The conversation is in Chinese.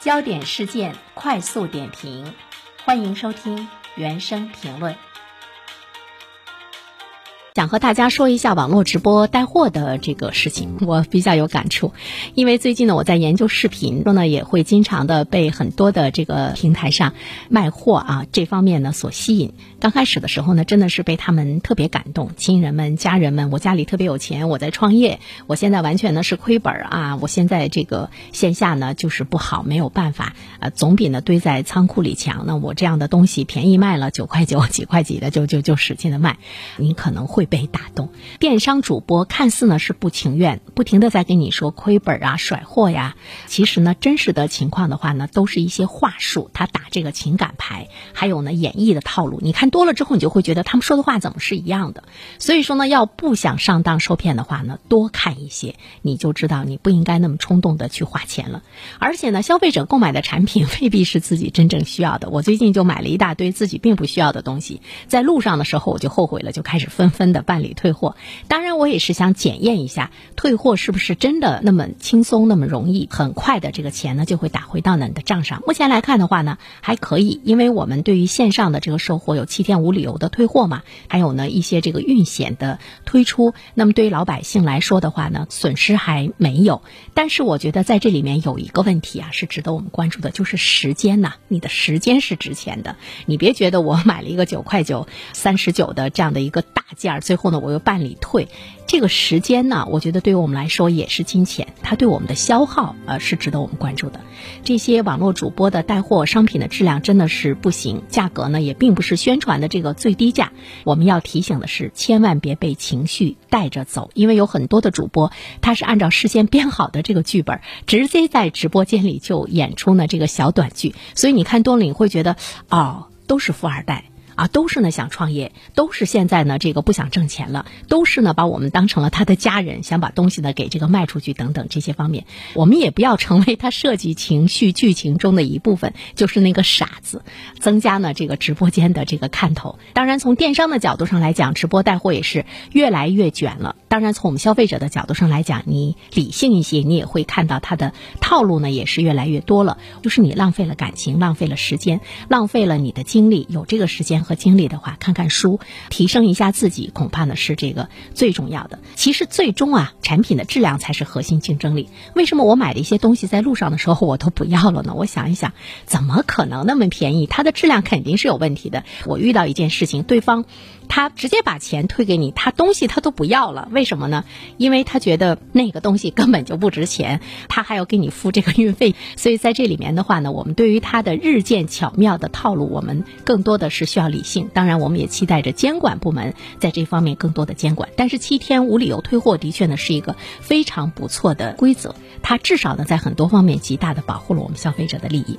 焦点事件快速点评，欢迎收听原声评论。想和大家说一下网络直播带货的这个事情，我比较有感触，因为最近呢我在研究视频，说呢也会经常的被很多的这个平台上卖货啊这方面呢所吸引。刚开始的时候呢，真的是被他们特别感动，亲人们、家人们，我家里特别有钱，我在创业，我现在完全呢是亏本啊，我现在这个线下呢就是不好，没有办法，呃，总比呢堆在仓库里强。那我这样的东西便宜卖了九块九、几块几的，就就就使劲的卖，你可能会被打动。电商主播看似呢是不情愿，不停的在跟你说亏本啊、甩货呀，其实呢真实的情况的话呢，都是一些话术，他打这个情感牌，还有呢演绎的套路，你看。多了之后，你就会觉得他们说的话怎么是一样的？所以说呢，要不想上当受骗的话呢，多看一些，你就知道你不应该那么冲动的去花钱了。而且呢，消费者购买的产品 未必是自己真正需要的。我最近就买了一大堆自己并不需要的东西，在路上的时候我就后悔了，就开始纷纷的办理退货。当然，我也是想检验一下退货是不是真的那么轻松、那么容易，很快的这个钱呢就会打回到你的账上。目前来看的话呢，还可以，因为我们对于线上的这个售货有。七天无理由的退货嘛，还有呢一些这个运险的推出，那么对于老百姓来说的话呢，损失还没有。但是我觉得在这里面有一个问题啊，是值得我们关注的，就是时间呐，你的时间是值钱的。你别觉得我买了一个九块九、三十九的这样的一个大件儿，最后呢我又办理退。这个时间呢，我觉得对于我们来说也是金钱，它对我们的消耗呃是值得我们关注的。这些网络主播的带货商品的质量真的是不行，价格呢也并不是宣传的这个最低价。我们要提醒的是，千万别被情绪带着走，因为有很多的主播他是按照事先编好的这个剧本，直接在直播间里就演出呢这个小短剧，所以你看多了你会觉得哦，都是富二代。啊，都是呢想创业，都是现在呢这个不想挣钱了，都是呢把我们当成了他的家人，想把东西呢给这个卖出去等等这些方面，我们也不要成为他设计情绪剧情中的一部分，就是那个傻子，增加呢这个直播间的这个看头。当然，从电商的角度上来讲，直播带货也是越来越卷了。当然，从我们消费者的角度上来讲，你理性一些，你也会看到他的套路呢也是越来越多了。就是你浪费了感情，浪费了时间，浪费了你的精力，有这个时间和。精力的话，看看书，提升一下自己，恐怕呢是这个最重要的。其实最终啊，产品的质量才是核心竞争力。为什么我买的一些东西在路上的时候我都不要了呢？我想一想，怎么可能那么便宜？它的质量肯定是有问题的。我遇到一件事情，对方。他直接把钱退给你，他东西他都不要了，为什么呢？因为他觉得那个东西根本就不值钱，他还要给你付这个运费。所以在这里面的话呢，我们对于他的日渐巧妙的套路，我们更多的是需要理性。当然，我们也期待着监管部门在这方面更多的监管。但是七天无理由退货的确呢是一个非常不错的规则，它至少呢在很多方面极大的保护了我们消费者的利益。